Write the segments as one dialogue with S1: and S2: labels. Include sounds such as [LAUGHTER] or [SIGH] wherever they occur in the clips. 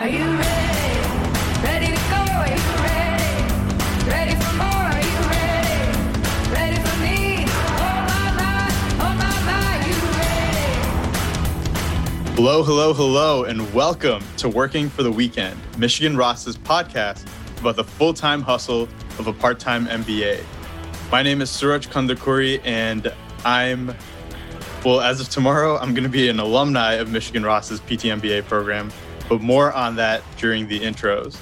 S1: Are you ready? Ready to go? Are you ready? Ready for more? Are you ready? Ready for me? Oh my my, oh my my, you ready?
S2: Hello, hello, hello, and welcome to Working for the Weekend, Michigan Ross's podcast about the full time hustle of a part time MBA. My name is Suraj Kandakuri, and I'm, well, as of tomorrow, I'm going to be an alumni of Michigan Ross's PT MBA program, but more on that during the intros.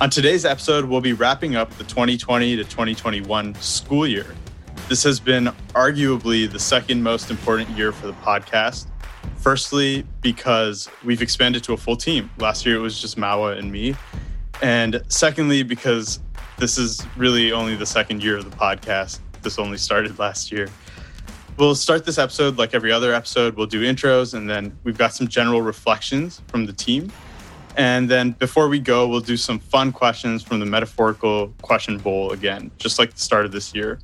S2: On today's episode, we'll be wrapping up the 2020 to 2021 school year. This has been arguably the second most important year for the podcast. Firstly, because we've expanded to a full team. Last year it was just Mawa and me. And secondly, because this is really only the second year of the podcast. This only started last year. We'll start this episode like every other episode. We'll do intros and then we've got some general reflections from the team. And then before we go, we'll do some fun questions from the metaphorical question bowl again, just like the start of this year.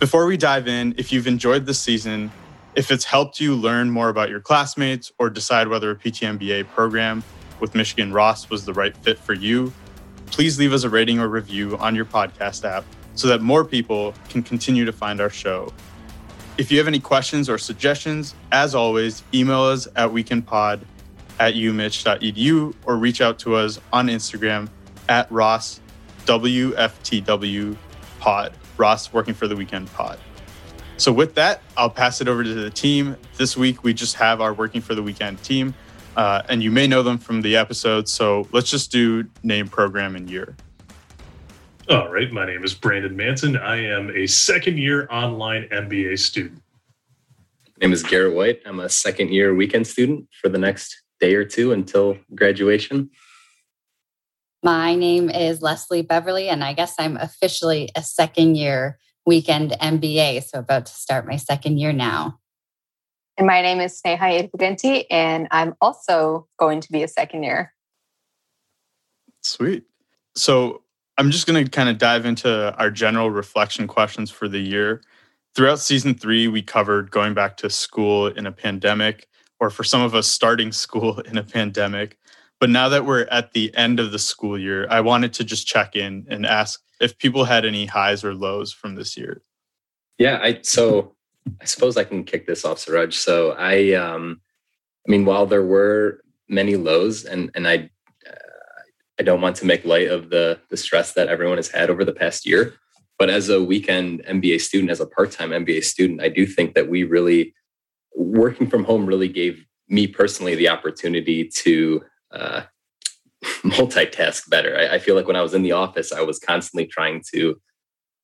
S2: Before we dive in, if you've enjoyed this season, if it's helped you learn more about your classmates or decide whether a PTMBA program with Michigan Ross was the right fit for you, please leave us a rating or review on your podcast app so that more people can continue to find our show. If you have any questions or suggestions, as always, email us at weekendpod at umich.edu or reach out to us on Instagram at Ross WFTW pod. Ross working for the weekend pod. So with that, I'll pass it over to the team. This week we just have our working for the weekend team, uh, and you may know them from the episode. So let's just do name, program, and year.
S3: All right. My name is Brandon Manson. I am a second year online MBA student.
S4: My name is Garrett White. I'm a second year weekend student for the next day or two until graduation.
S5: My name is Leslie Beverly, and I guess I'm officially a second year weekend MBA, so about to start my second year now.
S6: And my name is Sneha Irpagenti, and I'm also going to be a second year.
S2: Sweet. So I'm just going to kind of dive into our general reflection questions for the year. Throughout season three, we covered going back to school in a pandemic, or for some of us, starting school [LAUGHS] in a pandemic. But now that we're at the end of the school year, I wanted to just check in and ask if people had any highs or lows from this year.
S4: Yeah, I so I suppose I can kick this off, Suraj. So I, um, I mean, while there were many lows, and and I, I don't want to make light of the the stress that everyone has had over the past year, but as a weekend MBA student, as a part time MBA student, I do think that we really working from home really gave me personally the opportunity to uh, [LAUGHS] multitask better. I, I, feel like when I was in the office, I was constantly trying to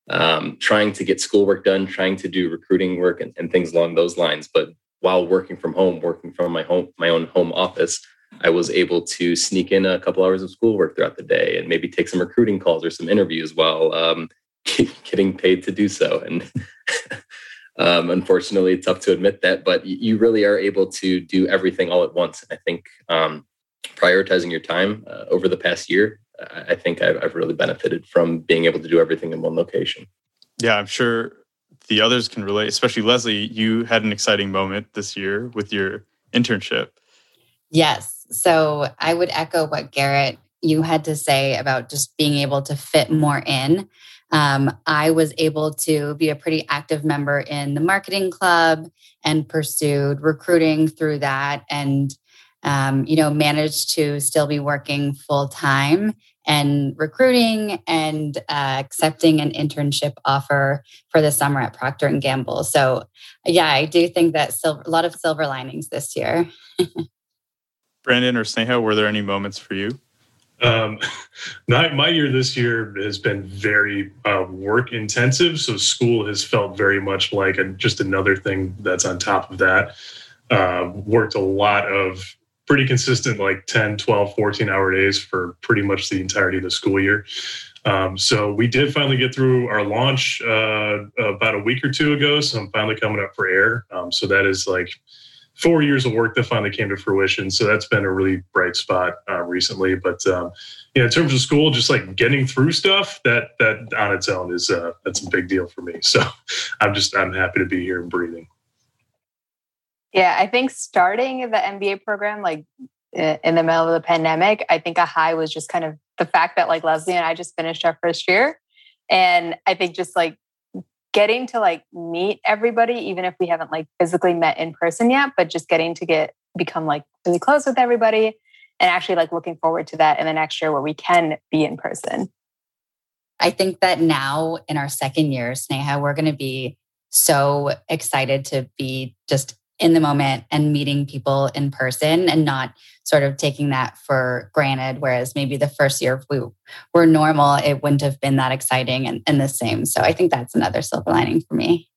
S4: um, trying to get schoolwork done, trying to do recruiting work and, and, things along those lines. But while working from home, working from my home, my own home office, I was able to sneak in a couple hours of schoolwork throughout the day and maybe take some recruiting calls or some interviews while um, [LAUGHS] getting paid to do so. And [LAUGHS] um, unfortunately, it's tough to admit that, but you really are able to do everything all at once. I think um, prioritizing your time uh, over the past year, I think I've, I've really benefited from being able to do everything in one location.
S2: Yeah, I'm sure the others can relate, especially Leslie. You had an exciting moment this year with your internship.
S5: Yes. So I would echo what Garrett you had to say about just being able to fit more in. Um, I was able to be a pretty active member in the marketing club and pursued recruiting through that and um, you know, managed to still be working full time and recruiting and uh, accepting an internship offer for the summer at Procter Gamble. So, yeah, I do think that a lot of silver linings this year. [LAUGHS]
S2: Brandon or Sneha, were there any moments for you?
S3: Um, [LAUGHS] my, my year this year has been very uh, work intensive. So school has felt very much like a, just another thing that's on top of that. Uh, worked a lot of pretty consistent, like 10, 12, 14 hour days for pretty much the entirety of the school year. Um, so we did finally get through our launch uh, about a week or two ago. So I'm finally coming up for air. Um, so that is like four years of work that finally came to fruition. So that's been a really bright spot uh, recently. But um, yeah, in terms of school, just like getting through stuff that that on its own is uh, that's a big deal for me. [LAUGHS] So I'm just I'm happy to be here and breathing.
S6: Yeah, I think starting the MBA program, like in the middle of the pandemic. I think a high was just kind of the fact that like Leslie and I just finished our first year. And I think just like getting to like meet everybody, even if we haven't like physically met in person yet, but just getting to get become like really close with everybody and actually like looking forward to that in the next year where we can be in person.
S5: I think that now in our second year, Sneha, we're going to be so excited to be just in the moment and meeting people in person and not sort of taking that for granted. Whereas maybe the first year, if we were normal, it wouldn't have been that exciting and, and the same. So I think that's another silver lining for me.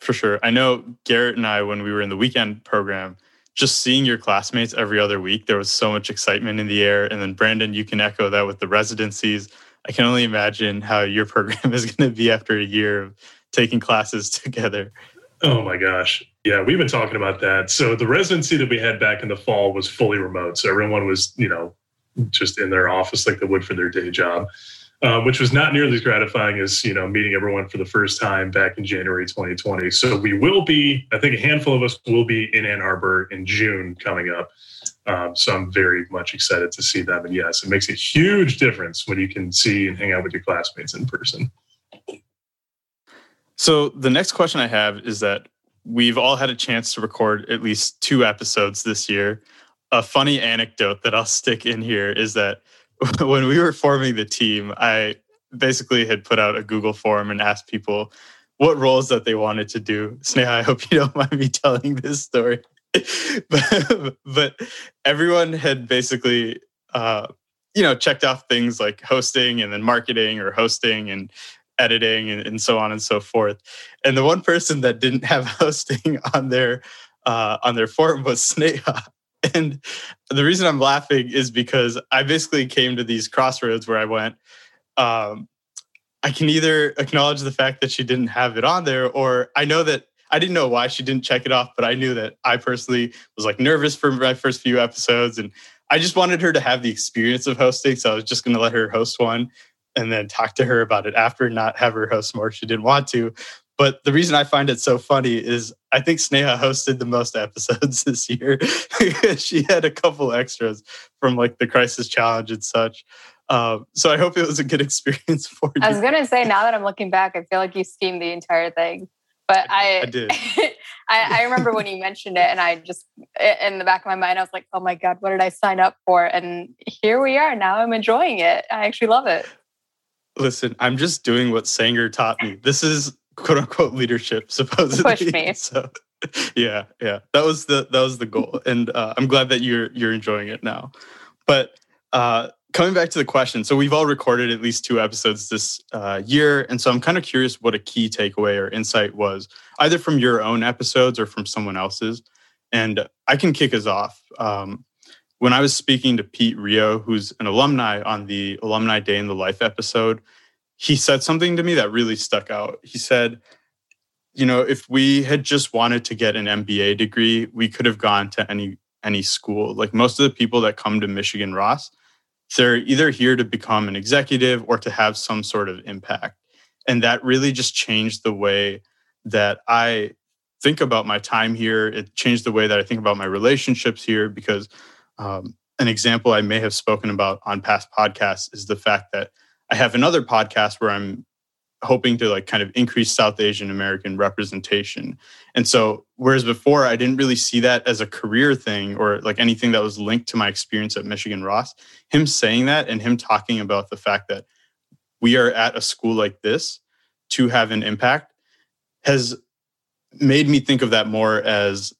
S2: For sure. I know Garrett and I, when we were in the weekend program, just seeing your classmates every other week, there was so much excitement in the air. And then, Brandon, you can echo that with the residencies. I can only imagine how your [LAUGHS] program is going to be after a year of taking classes [LAUGHS] together.
S3: Oh my gosh. Yeah, we've been talking about that. So the residency that we had back in the fall was fully remote. So everyone was, you know, just in their office like they would for their day job, uh, which was not nearly as gratifying as, you know, meeting everyone for the first time back in January 2020. So we will be, I think a handful of us will be in Ann Arbor in June coming up. Um, so I'm very much excited to see them. And yes, it makes a huge difference when you can see and hang out with your classmates in person.
S2: So, the next question I have is that we've all had a chance to record at least two episodes this year. A funny anecdote that I'll stick in here is that [LAUGHS] when we were forming the team, I basically had put out a Google form and asked people what roles that they wanted to do. Sneha, I hope you don't [LAUGHS] mind me telling this story. [LAUGHS] but, but everyone had basically, uh, you know, checked off things like hosting and then marketing or hosting and editing and, and so on and so forth. And the one person that didn't have [LAUGHS] hosting on their uh, on their form was Sneha. [LAUGHS] And the reason I'm laughing is because I basically came to these crossroads where I went, um, I can either acknowledge the fact that she didn't have it on there, or I know that I didn't know why she didn't check it off, but I knew that I personally was like nervous for my first few episodes. And I just wanted her to have the experience of hosting. So I was just going to let her host one and then talk to her about it after, not have her host more she didn't want to. But the reason I find it so funny is I think Sneha hosted the most [LAUGHS] episodes this year. [LAUGHS] she had a couple extras from like the Crisis Challenge and such. Um, so I hope it was a good [LAUGHS] experience for you.
S6: I was gonna say now that I'm looking back, I feel like you schemed the entire thing. But I,
S2: I did.
S6: I, I remember when you mentioned it, and I just in the back of my mind, I was like, "Oh my god, what did I sign up for?" And here we are. Now I'm enjoying it. I actually love it.
S2: Listen, I'm just doing what Sanger taught me. This is quote unquote leadership, [LAUGHS] supposedly.
S6: Push me. [LAUGHS]
S2: So, yeah, yeah, that was the that was the goal, and uh, I'm glad that you're you're enjoying it now. But uh, coming back to the question, so we've all recorded at least two episodes this uh, year, and so I'm kind of curious what a key takeaway or insight was, either from your own episodes or from someone else's. And I can kick us off. Um, when I was speaking to Pete Rio, who's an alumni on the Alumni Day in the Life episode, he said something to me that really stuck out. He said, you know, if we had just wanted to get an MBA degree, we could have gone to any any school. Like most of the people that come to Michigan Ross, they're either here to become an executive or to have some sort of impact. And that really just changed the way that I think about my time here. It changed the way that I think about my relationships here because um, an example I may have spoken about on past podcasts is the fact that I have another podcast where I'm hoping to like kind of increase South Asian American representation. And so whereas before I didn't really see that as a career thing or like anything that was linked to my experience at Michigan Ross, him saying that and him talking about the fact that we are at a school like this to have an impact has made me think of that more as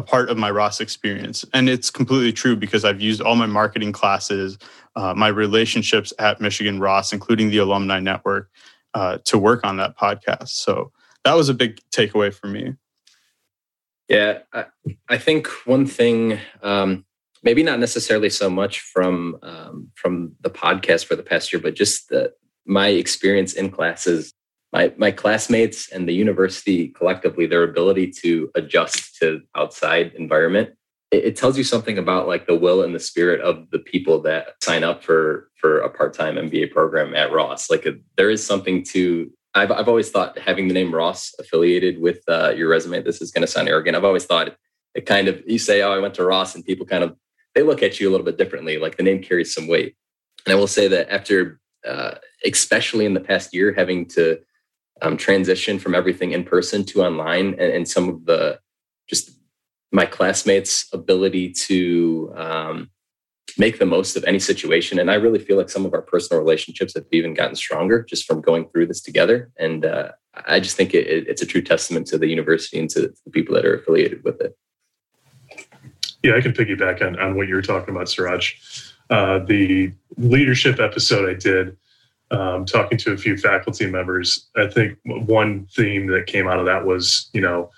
S2: a part of my Ross experience. And it's completely true because I've used all my marketing classes, uh, my relationships at Michigan Ross, including the alumni network, uh, to work on that podcast. So that was a big takeaway for me.
S4: Yeah, I, I think one thing, um, maybe not necessarily so much from um, from the podcast for the past year, but just the, my experience in classes, my my classmates and the university collectively, their ability to adjust to outside environment. It, it tells you something about like the will and the spirit of the people that sign up for for a part time MBA program at Ross. Like a, there is something to I've I've always thought having the name Ross affiliated with uh, your resume. This is going to sound arrogant. I've always thought it, it kind of you say, "Oh, I went to Ross," and people kind of they look at you a little bit differently. Like the name carries some weight. And I will say that after, uh, especially in the past year, having to um, transition from everything in person to online, and, and some of the just my classmates' ability to um, make the most of any situation. And I really feel like some of our personal relationships have even gotten stronger just from going through this together. And uh, I just think it, it, it's a true testament to the university and to the people that are affiliated with it.
S3: Yeah, I can piggyback on, on what you were talking about, Suraj. Uh, the leadership episode I did, um, talking to a few faculty members, I think one theme that came out of that was, you know,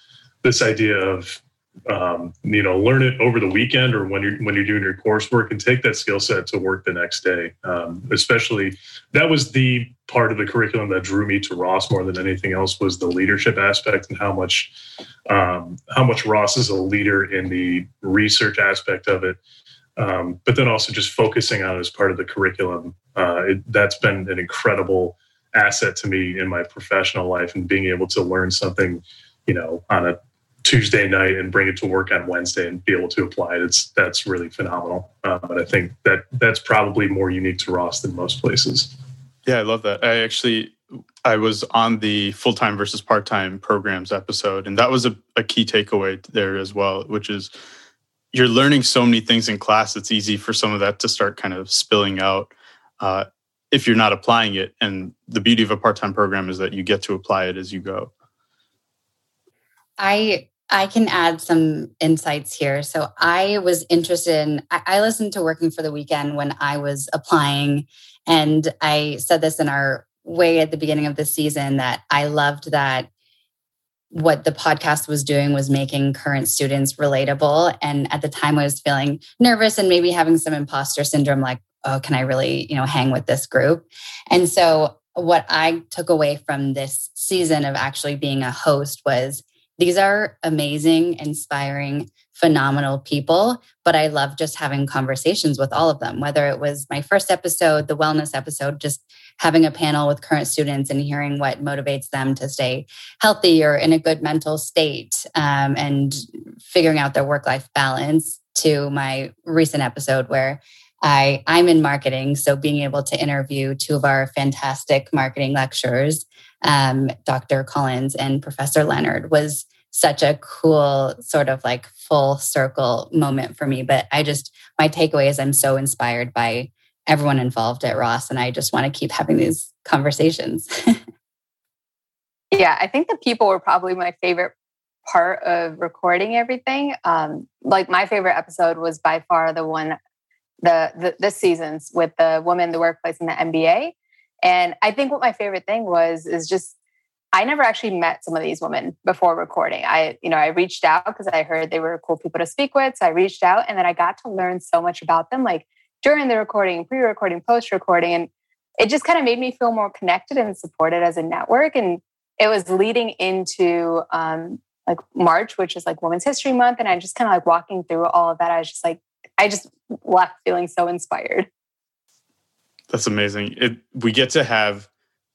S3: this idea of um, you know learn it over the weekend or when you're when you're doing your coursework and take that skill set to work the next day. Um, especially that was the part of the curriculum that drew me to ross more than anything else was the leadership aspect and how much um, how much ross is a leader in the research aspect of it. Um, but then also just focusing on it as part of the curriculum uh, it, that's been an incredible asset to me in my professional life and being able to learn something you know on a Tuesday night and bring it to work on Wednesday and be able to apply it. It's that's really phenomenal. Uh, but I think that that's probably more unique to Ross than most places.
S2: Yeah, I love that. I actually I was on the full time versus part time programs episode, and that was a, a key takeaway there as well, which is you're learning so many things in class. It's easy for some of that to start kind of spilling out uh, if you're not applying it. And the beauty of a part time program is that you get to apply it as you go.
S5: I I can add some insights here. So I was interested in, I, I, listened to Working for the Weekend when I was applying. And I said this in our way at the beginning of the season that I loved that what the podcast was doing was making current students relatable. And at the time I was feeling nervous and maybe having some imposter syndrome, like, oh, can I really, you know, hang with this group? And so what I took away from this season of actually being a host was these are amazing, inspiring, phenomenal people, but I love just having conversations with all of them, whether it was my first episode, the wellness episode, just having a panel with current students and hearing what motivates them to stay healthy or in a good mental state um, and figuring out their work life balance to my recent episode where I, I'm in marketing. So being able to interview two of our fantastic marketing lecturers um, Dr. Collins and Professor Leonard was such a cool sort of like full circle moment for me. But I just, my takeaway is I'm so inspired by everyone involved at Ross, and I just want to keep having these conversations. [LAUGHS]
S6: yeah, I think the people were probably my favorite part of recording everything. Um, like my favorite episode was by far the one the, the this season's with the woman in the workplace in the MBA and I think what my favorite thing was is just I never actually met some of these women before recording. I, you know, I reached out because I heard they were cool people to speak with. So I reached out and then I got to learn so much about them, like during the recording, pre-recording, post-recording. And it just kind of made me feel more connected and supported as a network. And it was leading into um, like March, which is like Women's History Month. And I just kind of like walking through all of that. I was just like, I just left feeling so inspired.
S2: That's amazing. It we get to have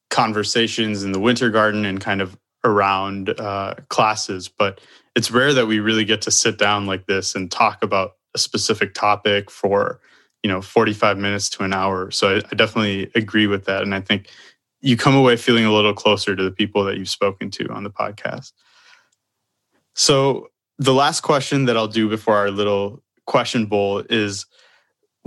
S2: conversations in the winter garden and kind of around uh, classes, but it's rare that we really get to sit down like this and talk about a specific topic for you know 45 minutes to an hour. So I, I definitely agree with that, and I think you come away feeling a little closer to the people that you've spoken to on the podcast. So the last question that I'll do before our little question bowl is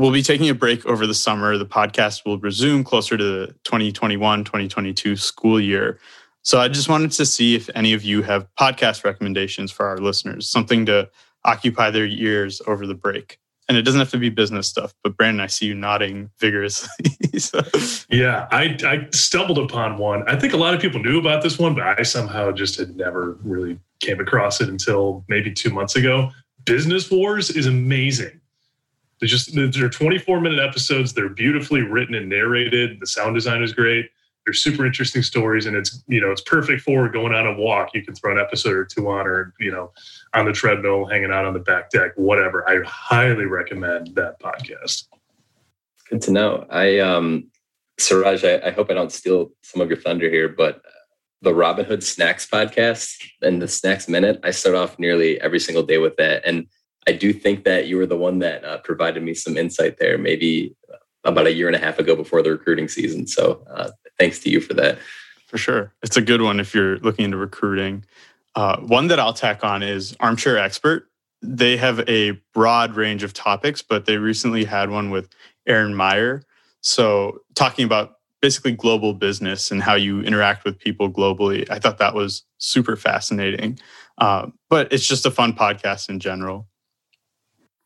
S2: We'll be taking a break over the summer. The podcast will resume closer to the 2021 2022 school year. So I just wanted to see if any of you have podcast recommendations for our listeners, something to occupy their ears over the break. And it doesn't have to be business stuff, but Brandon, I see you nodding vigorously. [LAUGHS]
S3: so. Yeah, I, I stumbled upon one. I think a lot of people knew about this one, but I somehow just had never really came across it until maybe two months ago. Business Wars is amazing. They're just they're 24 minute episodes. They're beautifully written and narrated. The sound design is great. They're super interesting stories, and it's you know it's perfect for going on a walk. You can throw an episode or two on, or you know, on the treadmill, hanging out on the back deck, whatever. I highly recommend that podcast.
S4: Good to know. I um, Suraj, I, I hope I don't steal some of your thunder here, but the Robinhood Snacks podcast and the Snacks Minute, I start off nearly every single day with that, and I do think that you were the one that uh, provided me some insight there, maybe about a year and a half ago before the recruiting season. So uh, thanks to you for that.
S2: For sure. It's a good one if you're looking into recruiting. Uh, one that I'll tack on is Armchair Expert. They have a broad range of topics, but they recently had one with Erin Meyer. So, talking about basically global business and how you interact with people globally, I thought that was super fascinating. Uh, but it's just a fun podcast in general.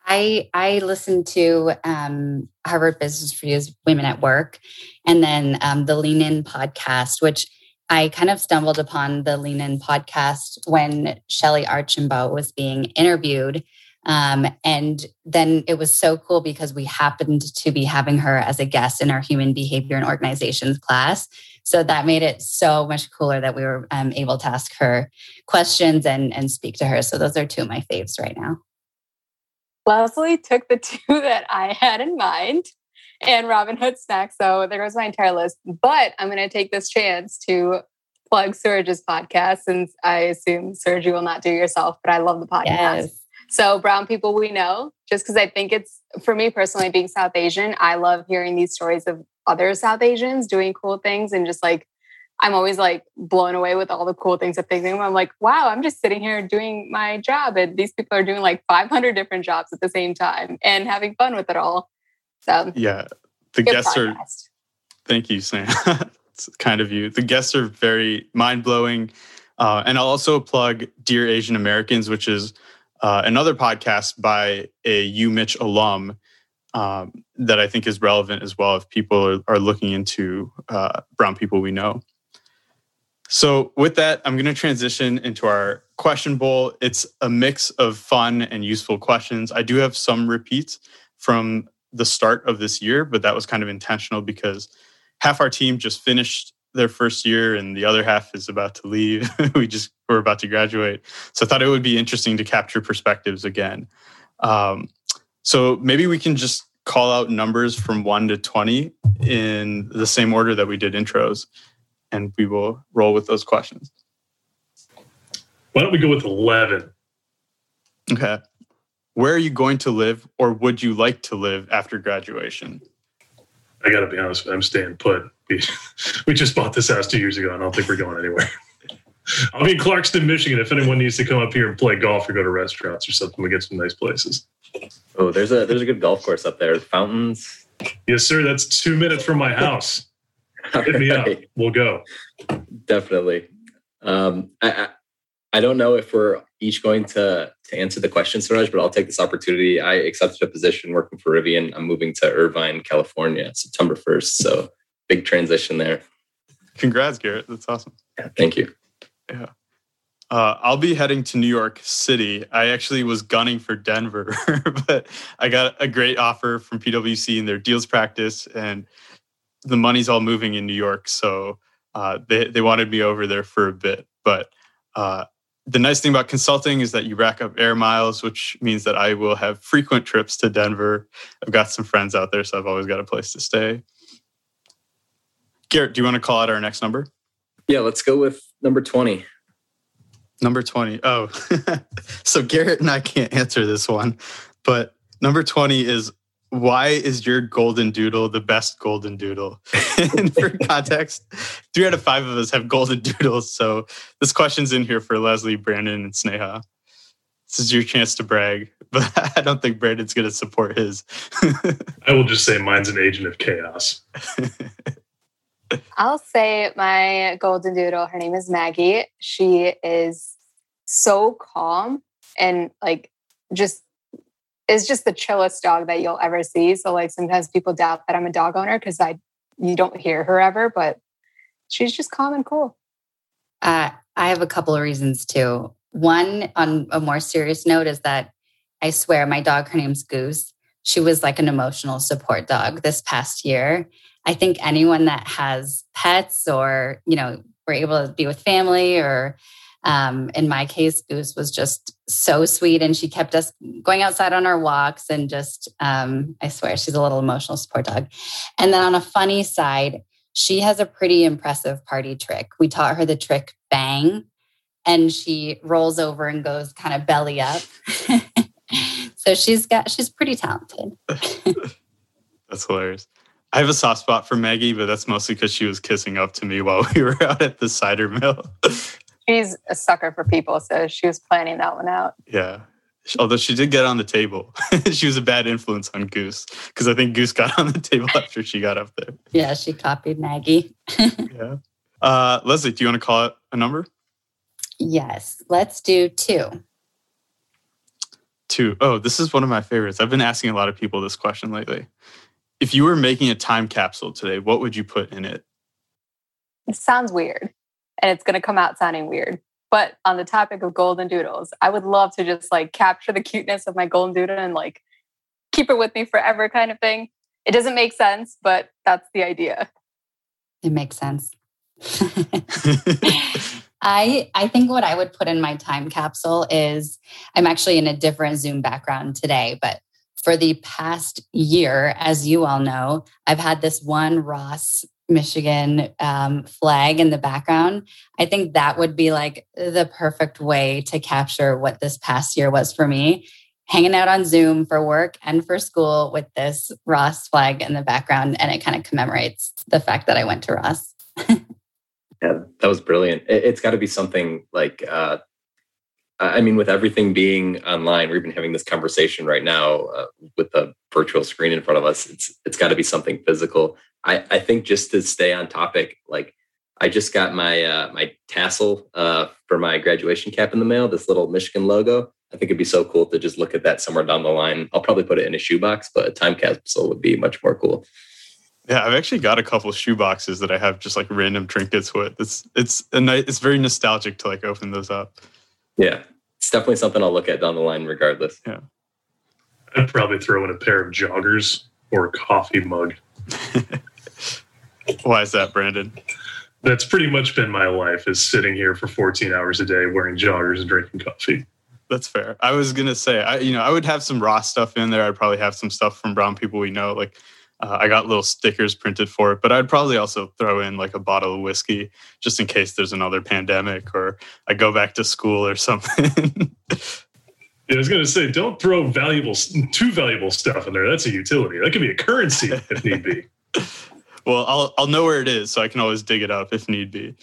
S5: I I listened to um, Harvard Business Review's Women at Work, and then um, the Lean In podcast, which I kind of stumbled upon the Lean In podcast when Shellye Archambeau was being interviewed. Um, and then it was so cool because we happened to be having her as a guest in our human behavior and organizations class. So that made it so much cooler that we were um, able to ask her questions and, and speak to her. So those are two of my faves right now.
S6: Well, Leslie took the two that I had in mind and Robinhood snacks. So there goes my entire list. But I'm going to take this chance to plug Suraj's podcast since I assume Surge will not do yourself, but I love the podcast.
S5: Yes.
S6: So brown people we know, just because I think it's for me personally being South Asian, I love hearing these stories of other South Asians doing cool things and just like I'm always like blown away with all the cool things that they do. I'm like, wow, I'm just sitting here doing my job, and these people are doing like 500 different jobs at the same time and having fun with it all. So
S2: Yeah. The guests are. Thank you, Sam. [LAUGHS] it's kind of you. The guests are very mind blowing. Uh, and I'll also plug Dear Asian Americans, which is uh, another podcast by a UMich alum um, that I think is relevant as well if people are, are looking into uh, brown people we know. So, with that, I'm going to transition into our question bowl. It's a mix of fun and useful questions. I do have some repeats from the start of this year, but that was kind of intentional because half our team just finished their first year and the other half is about to leave. [LAUGHS] we just were about to graduate. So I thought it would be interesting to capture perspectives again. Um, so maybe we can just call out numbers from one to 20 in the same order that we did intros, and we will roll with those questions.
S3: Why don't we go with 11?
S2: Okay. Where are you going to live or would you like to live after graduation?
S3: I got to be honest, I'm staying put. We, just bought this house two years ago, and I don't think we're going anywhere. I'll be in Clarkston, Michigan. If anyone needs to come up here and play golf or go to restaurants or something, we get some nice places.
S4: Oh, there's a there's a good golf course up there. Fountains.
S3: Yes, sir. That's two minutes from my house. Hit me up. We'll go.
S4: Definitely. Um, I, I I don't know if we're each going to to answer the question, Suraj, but I'll take this opportunity. I accepted a position working for Rivian. I'm moving to Irvine, California, September 1st. So big transition there.
S2: Congrats, Garrett. That's awesome.
S4: Yeah, thank you.
S2: Uh, I'll be heading to New York City. I actually was gunning for Denver, [LAUGHS] but I got a great offer from PwC in their deals practice, and the money's all moving in New York. So uh, they they wanted me over there for a bit. But uh, the nice thing about consulting is that you rack up air miles, which means that I will have frequent trips to Denver. I've got some friends out there, so I've always got a place to stay. Garrett, do you want to call out our next number?
S4: Yeah, let's go with number 20.
S2: Number 20. Oh, [LAUGHS] so Garrett and I can't answer this one, but number 20 is why is your golden doodle the best golden doodle? [LAUGHS] and for context, three out of five of us have golden doodles. So this question's in here for Leslie, Brandon, and Sneha. This is your chance to brag, [LAUGHS] but I don't think Brandon's going to support his.
S3: I will just say mine's an agent of chaos.
S6: I'll say my golden doodle, her name is Maggie. She is so calm and like just is just the chillest dog that you'll ever see. So like sometimes people doubt that I'm a dog owner because I you don't hear her ever, but she's just calm and cool.
S5: Uh, I have a couple of reasons too. One, on a more serious note, is that I swear my dog, her name's Goose. She was like an emotional support dog this past year. I think anyone that has pets or, you know, were able to be with family or um, in my case, Goose was just so sweet and she kept us going outside on our walks and just, um, I swear, she's a little emotional support dog. And then on a funny side, she has a pretty impressive party trick. We taught her the trick bang, and she rolls over and goes kind of belly up. [LAUGHS] So she's got she's pretty talented. [LAUGHS] [LAUGHS]
S2: That's hilarious. I have a soft spot for Maggie, but that's mostly because she was kissing up to me while we were out at the cider mill. [LAUGHS]
S6: She's a sucker for people, so she was planning that one out.
S2: yeah. Although she did get on the table. [LAUGHS] she was a bad influence on Goose because I think Goose got on the table [LAUGHS] after she got up there.
S5: Yeah, she copied Maggie.
S2: Yeah. Uh, Leslie, do you want to call it a number?
S5: yes, let's do two.
S2: Two. Oh, this is one of my favorites. I've been asking a lot of people this question lately. If you were making a time capsule today, what would you put in it?
S6: It sounds weird, and it's going to come out sounding weird. But on the topic of golden doodles, I would love to just like capture the cuteness of my golden doodle and like keep it with me forever, kind of thing. It doesn't make sense, but that's the idea.
S5: It makes sense. [LAUGHS] [LAUGHS] I I think what I would put in my time capsule is I'm actually in a different Zoom background today, but for the past year, as you all know, I've had this one Ross Michigan um, flag in the background. I think that would be like the perfect way to capture what this past year was for me. Hanging out on Zoom for work and for school with this Ross flag in the background, and it kind of commemorates the fact that I went to Ross. [LAUGHS]
S4: Yeah, that was brilliant. It, it's got to be something like, uh, I mean, with everything being online, we're even having this conversation right now uh, with a virtual screen in front of us. It's it's got to be something physical. I I think just to stay on topic, like I just got my uh, my tassel uh, for my graduation cap in the mail. This little Michigan logo. I think it'd be so cool to just look at that somewhere down the line. I'll probably put it in a shoebox, but a time capsule would be much more cool.
S2: Yeah, I've actually got a couple shoe boxes that I have just like random trinkets with. It's it's a nice, it's very nostalgic to like open those up.
S4: Yeah, it's definitely something I'll look at down the line, regardless. Yeah.
S3: I'd probably throw in a pair of joggers or a coffee mug. [LAUGHS]
S2: Why is that, Brandon?
S3: That's pretty much been my life is sitting here for 14 hours a day wearing joggers and drinking coffee.
S2: That's fair. I was gonna say, I you know, I would have some raw stuff in there. I'd probably have some stuff from Brown People We Know. Like, uh, I got little stickers printed for it, but I'd probably also throw in like a bottle of whiskey just in case there's another pandemic or I go back to school or [LAUGHS] something.
S3: Yeah, I was going to say, don't throw valuable, too valuable stuff in there. That's a utility. That could be a currency if need be. [LAUGHS] [LAUGHS]
S2: well, I'll I'll know where it is, so I can always dig it up if need be.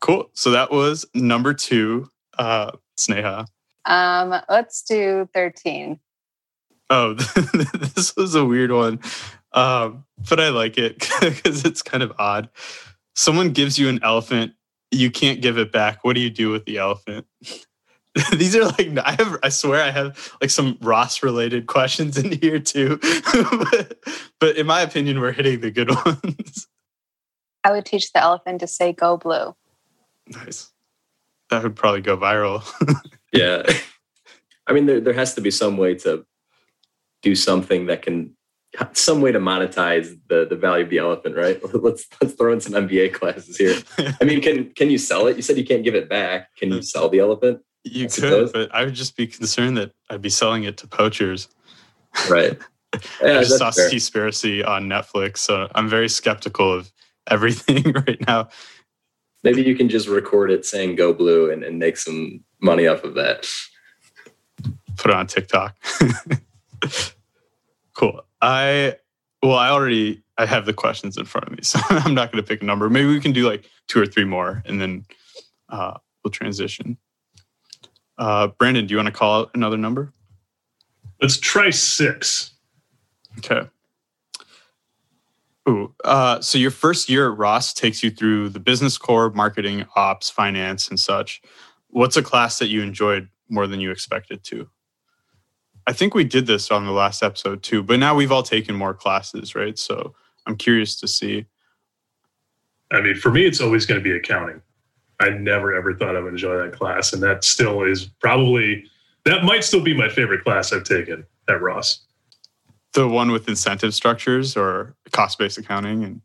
S2: Cool. So that was number two, uh, Sneha.
S6: Um, let's do 13.
S2: Oh, this was a weird one, um, but I like it [LAUGHS] because it's kind of odd. Someone gives you an elephant, you can't give it back. What do you do with the elephant? [LAUGHS] These are like I have. I swear I have like some Ross related questions in here too, but, [LAUGHS] but in my opinion, we're hitting the good ones.
S6: I would teach the elephant to say go blue.
S2: Nice. That would probably go viral.
S4: Yeah. I mean, there, there has to be some way to do something that can, some way to monetize the, the value of the elephant, right? [LAUGHS] Let's let's throw in some MBA classes here. [LAUGHS] I mean, can can you sell it? You said you can't give it back. Can you sell the elephant?
S2: you
S4: I
S2: could,
S4: suppose.
S2: but I would just be concerned that I'd be selling it to poachers.
S4: Right.
S2: I [LAUGHS]
S4: Yeah,
S2: just saw
S4: fair.
S2: Seaspiracy on Netflix, so I'm very skeptical of everything right now.
S4: Maybe you can just record it saying "Go Blue" and, and make some money off of that.
S2: Put it on TikTok. cool. I well, I already I have the questions in front of me, [LAUGHS] so I'm not going to pick a number. Maybe we can do like two or three more, and then uh, we'll transition. Uh, Brandon, do you want to call out another number?
S3: Let's try six.
S2: Okay. Ooh, uh, so your first year at Ross takes you through the business core, marketing, ops, finance, and such. What's a class that you enjoyed more than you expected to? I think we did this on the last episode too, but now we've all taken more classes, right? So I'm curious to see.
S3: I mean, for me, it's always going to be accounting. I never ever thought I would enjoy that class, and that still is probably that might still be my favorite class I've taken at Ross.
S2: The one with incentive structures or cost based accounting and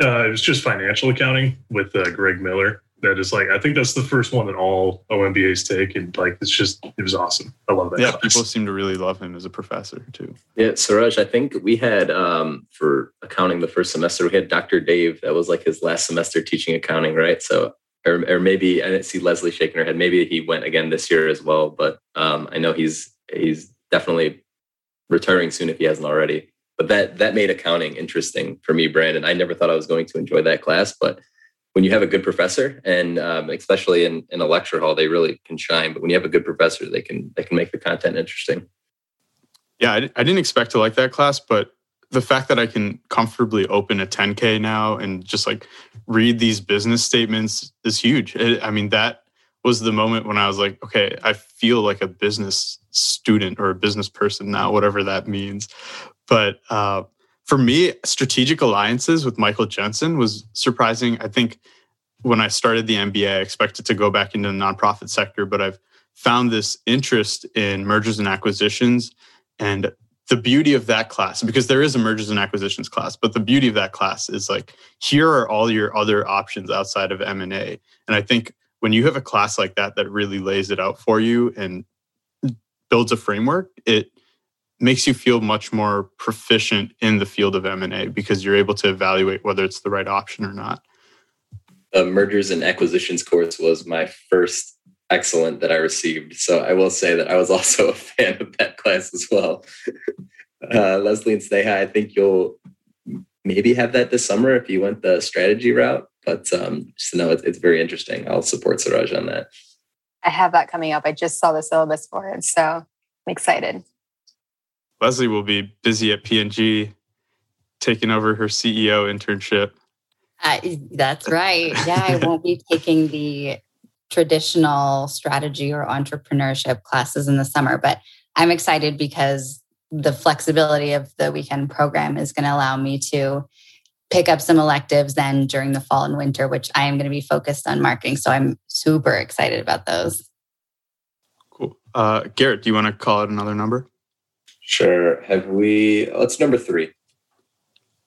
S3: Uh, it was just financial accounting with uh, Greg Miller. That is like I think that's the first one that all OMBAs take, and like it's just it was awesome. I love that.
S2: yeah,
S3: class.
S2: people seem to really love him as a professor too.
S4: Yeah, Suraj, I think we had um, for accounting the first semester, we had Dr. Dave. That was like his last semester teaching accounting, right? So, or, or maybe I didn't see Leslie shaking her head. Maybe he went again this year as well. But um, I know he's he's definitely retiring soon if he hasn't already. But that that made accounting interesting for me, Brandon. I never thought I was going to enjoy that class, but when you have a good professor, and um, especially in, in a lecture hall, they really can shine. But when you have a good professor, they can they can make the content interesting.
S2: Yeah, I, I didn't expect to like that class, but the fact that I can comfortably open a 10K now and just like read these business statements is huge. I mean, that was the moment when I was like, okay, I feel like a business student or a business person now, whatever that means. But uh, for me, strategic alliances with Michael Jensen was surprising. I think when I started the MBA, I expected to go back into the nonprofit sector, but I've found this interest in mergers and acquisitions and the beauty of that class because there is a mergers and acquisitions class but the beauty of that class is like here are all your other options outside of m&a and i think when you have a class like that that really lays it out for you and builds a framework it makes you feel much more proficient in the field of m&a because you're able to evaluate whether it's the right option or not
S4: the mergers and acquisitions course was my first excellent that I received. So I will say that I was [LAUGHS] also a fan of that class as well. [LAUGHS] Uh, Leslie and Sneha, I think you'll maybe have that this summer if you went the strategy route. But um, just to know it's, it's very interesting. I'll support Suraj on that.
S6: I have that coming up. I just saw the syllabus for it, so I'm excited.
S2: Leslie will be busy at P&G taking over her CEO internship.
S5: Uh, that's right. Yeah, I won't be taking the traditional strategy or entrepreneurship classes in the summer, but I'm excited because the flexibility of the weekend program is going to allow me to pick up some electives then during the fall and winter, which I am going to be focused on marketing. So I'm super excited about those.
S2: Cool. Uh, Garrett, do you want to call it another number?
S4: Sure. Have we? Let's number three.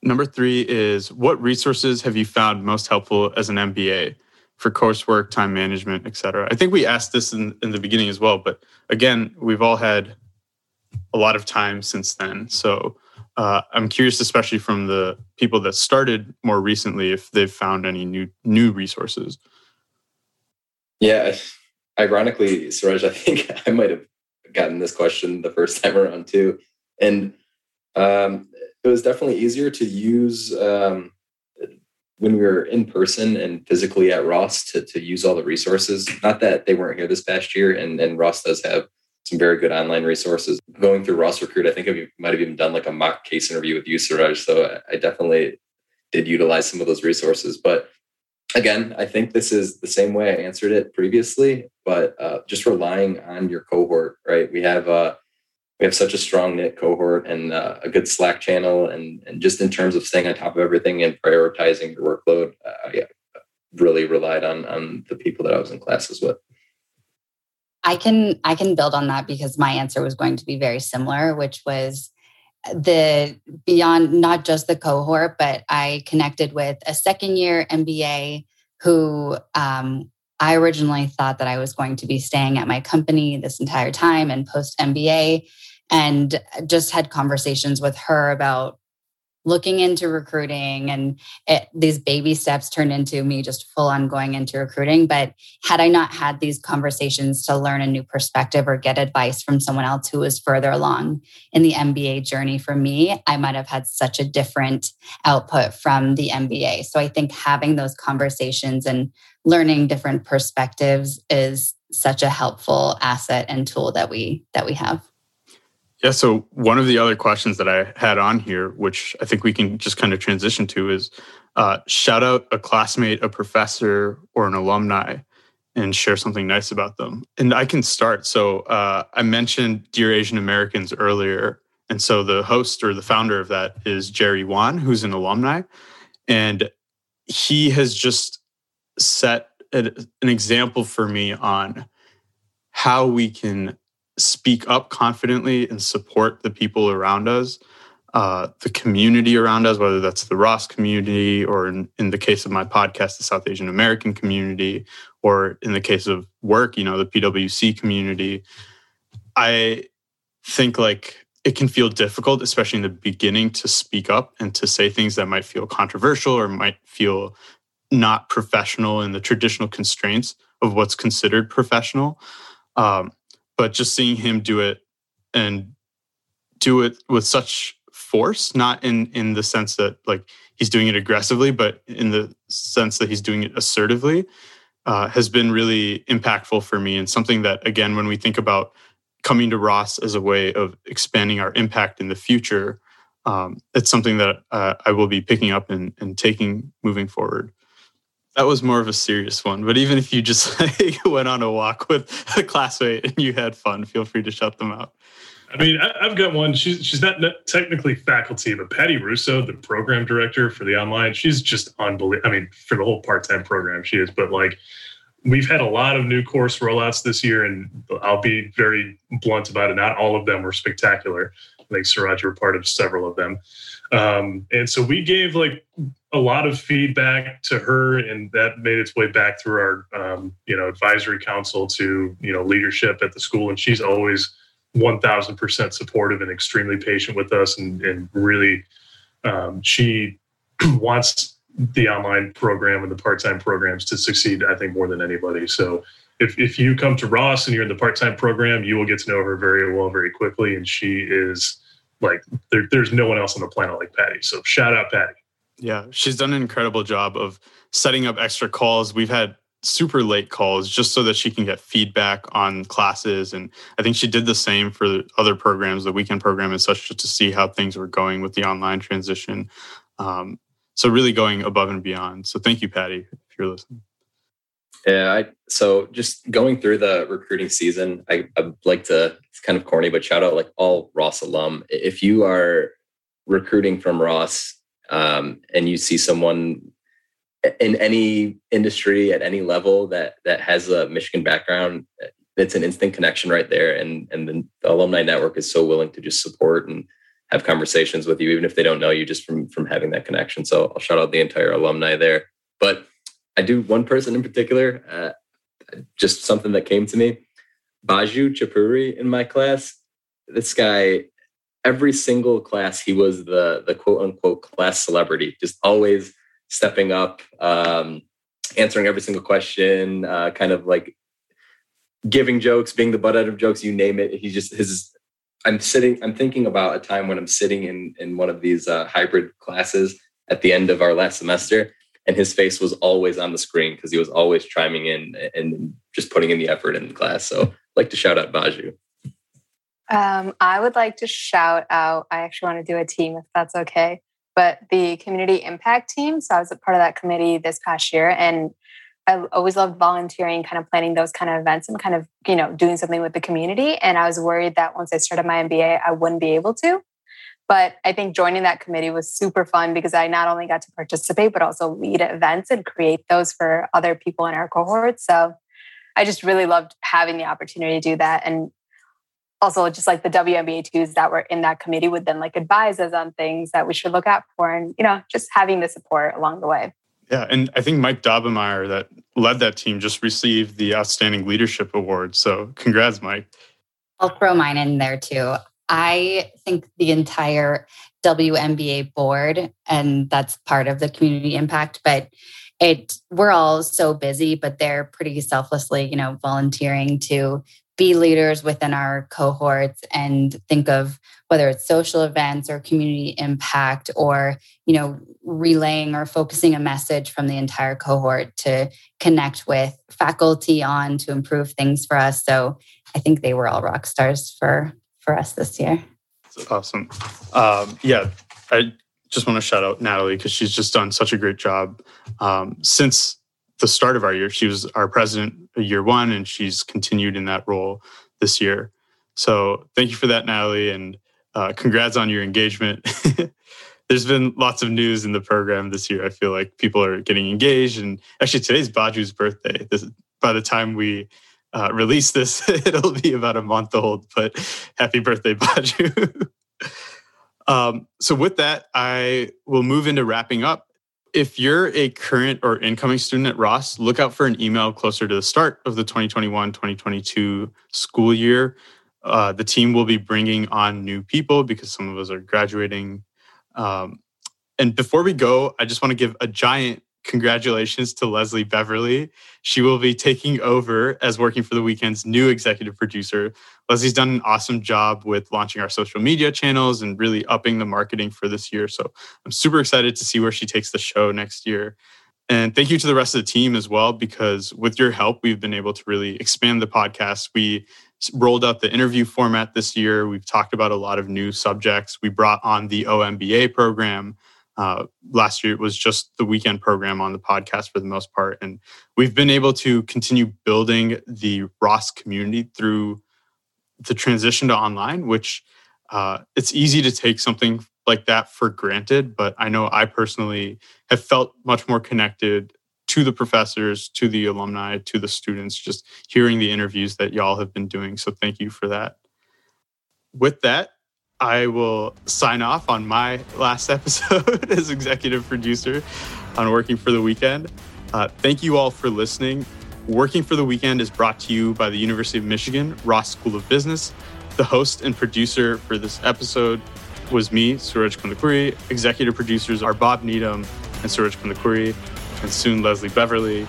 S2: Number three is what resources have you found most helpful as an MBA? for coursework, time management, et cetera. I think we asked this in, in the beginning as well, but again, we've all had a lot of time since then. So uh, I'm curious, especially from the people that started more recently, if they've found any new new resources.
S4: Yeah, ironically, Suraj, I think [LAUGHS] I might have gotten this question the first [LAUGHS] time around too, and um, it was definitely easier to use um, when we were in person and physically at Ross to, to use all the resources. Not that they weren't here this past year, and, and Ross does have some very good online resources. Going through Ross Recruit, I think I might have even done like a mock case interview with you, Suraj. So I definitely did utilize some of those resources. But again, I think this is the same way I answered it previously, but uh, just relying on your cohort, right? We have uh, we have such a strong knit cohort and uh, a good Slack channel, and and just in terms of staying on top of everything and prioritizing your workload, uh, I really relied on on the people that I was in classes with.
S5: I can I can build on that because my answer was going to be very similar, which was the beyond not just the cohort, but I connected with a second year MBA who um, I originally thought that I was going to be staying at my company this entire time and post MBA and just had conversations with her about looking into recruiting and it, these baby steps turned into me just full on going into recruiting. But had i not had these conversations to learn a new perspective or get advice from someone else who was further along in the mba journey for me i might have had such a different output from the mba so i think having those conversations and learning different perspectives is such a helpful asset and tool that we that we have
S2: yeah. So one of the other questions that I had on here, which I think we can just kind of transition to, is uh, shout out a classmate, a professor, or an alumni, and share something nice about them. And I can start. So uh, I mentioned Dear Asian Americans earlier, and so the host or the founder of that is Jerry Won, who's an alumni, and he has just set an example for me on how we can speak up confidently and support the people around us, uh, the community around us, whether that's the Ross community or in, in the case of my podcast, the South Asian American community, or in the case of work, you know, the PWC community. I think like it can feel difficult, especially in the beginning, to speak up and to say things that might feel controversial or might feel not professional in the traditional constraints of what's considered professional. Um, but just seeing him do it and do it with such force, not in in the sense that like he's doing it aggressively, but in the sense that he's doing it assertively, uh, has been really impactful for me and something that again, when we think about coming to Ross as a way of expanding our impact in the future, um, it's something that uh, I will be picking up and, and taking moving forward. That was more of a serious one, but even if you just [LAUGHS] like, went on a walk with a classmate and you had fun, feel free to shut them out.
S3: I mean, I, I've got one. She's she's not technically faculty, but Patty Russo, the program director for the online, she's just unbelievable. I mean, for the whole part time program, she is. But like, we've had a lot of new course rollouts this year, and I'll be very blunt about it. Not all of them were spectacular. Think Suraj were part of several of them. Um, and so we gave like a lot of feedback to her, and that made its way back through our um, you know advisory council to you know leadership at the school, and she's always 1000% supportive and extremely patient with us and, and really um, she [CLEARS THROAT] wants the online program and the part-time programs to succeed i think more than anybody. So if, if you come to ross and you're in the part-time program you will get to know her very well very quickly. And she is like there, there's no one else on the planet like patty so shout out patty
S2: Yeah, she's done an incredible job of setting up extra calls. We've had super late calls just so that she can get feedback on classes. And I think she did the same for the other programs, the weekend program and such, just to see how things were going with the online transition. Um, so really going above and beyond. So thank you, Patty, if you're listening.
S4: Yeah, I, so just going through the recruiting season, I, I'd like to, it's kind of corny, but shout out like all Ross alum. If you are recruiting from Ross um, and you see someone in any industry at any level that that has a Michigan background, it's an instant connection right there. And and the, the alumni network is so willing to just support and have conversations with you, even if they don't know you, just from from having that connection. So I'll shout out the entire alumni there. But I do one person in particular, uh, just something that came to me. Baju Chapuri in my class. This guy, every single class, he was the the quote unquote class celebrity, just always stepping up, um, answering every single question, uh, kind of like giving jokes, being the butt out of jokes, you name it. He just his. I'm sitting. I'm thinking about a time when I'm sitting in in one of these uh, hybrid classes at the end of our last semester, and his face was always on the screen because he was always chiming in and just putting in the effort in the class. So, I'd like to shout out Baju.
S6: Um, I would like to shout out. I actually want to do a team if that's okay. But the community impact team. So I was a part of that committee this past year, and I always loved volunteering, kind of planning those kind of events and kind of you know doing something with the community. And I was worried that once I started my MBA, I wouldn't be able to. But I think joining that committee was super fun because I not only got to participate, but also lead events and create those for other people in our cohort. So I just really loved having the opportunity to do that. And also just like the WMBA twos that were in that committee would then like advise us on things that we should look out for and, you know, just having the support along the way.
S2: Yeah, and I think Mike Dobemeyer that led that team just received the Outstanding Leadership Award. So congrats, Mike.
S5: I'll throw mine in there too. I think the entire WMBA board, and that's part of the community impact, but it we're all so busy, but they're pretty selflessly, you know, volunteering to be leaders within our cohorts and think of whether it's social events or community impact or you know relaying or focusing a message from the entire cohort to connect with faculty on to improve things for us. So i think they were all rock stars for for us this year
S2: awesome. Um, yeah, I just want to shout out Natalie because she's just done such a great job um, since the start of our year. She was our president year one, and she's continued in that role this year. So thank you for that, Natalie, and uh, congrats on your engagement. [LAUGHS] There's been lots of news in the program this year. I feel like people are getting engaged, and actually today's Baju's birthday. This, by the time we uh, release this, [LAUGHS] it'll be about a month old. But happy birthday, [LAUGHS] Baju! um, so with that, I will move into wrapping up if you're a current or incoming student at Ross, look out for an email closer to the start of the 2021 2022 school year. Uh, the team will be bringing on new people because some of us are graduating. Um, and before we go, I just want to give a giant congratulations to Leslie Beverly. She will be taking over as working for the weekend's new executive producer. Leslie's done an awesome job with launching our social media channels and really upping the marketing for this year. So I'm super excited to see where she takes the show next year. And thank you to the rest of the team as well, because with your help, we've been able to really expand the podcast. We rolled out the interview format this year. We've talked about a lot of new subjects. We brought on the OMBA program. Uh, last year it was just the weekend program on the podcast for the most part. And we've been able to continue building the Ross community through the transition to online, which uh, it's easy to take something like that for granted. But I know I personally have felt much more connected to the professors, to the alumni, to the students, just hearing the interviews that y'all have been doing. So thank you for that. With that, I will sign off on my last episode [LAUGHS] as executive producer on Working for the Weekend. Uh, thank you all for listening. Working for the Weekend is brought to you by the University of Michigan Ross School of Business. The host and producer for this episode was me, Suraj Kundakuri. Executive producers are Bob Needham and Suraj Kundakuri, and soon Leslie Beverly.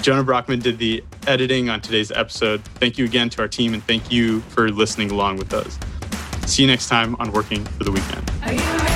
S2: Jonah Brockman did the editing on today's episode. Thank you again to our team, and thank you for listening along with us. See you next time on Working for the Weekend.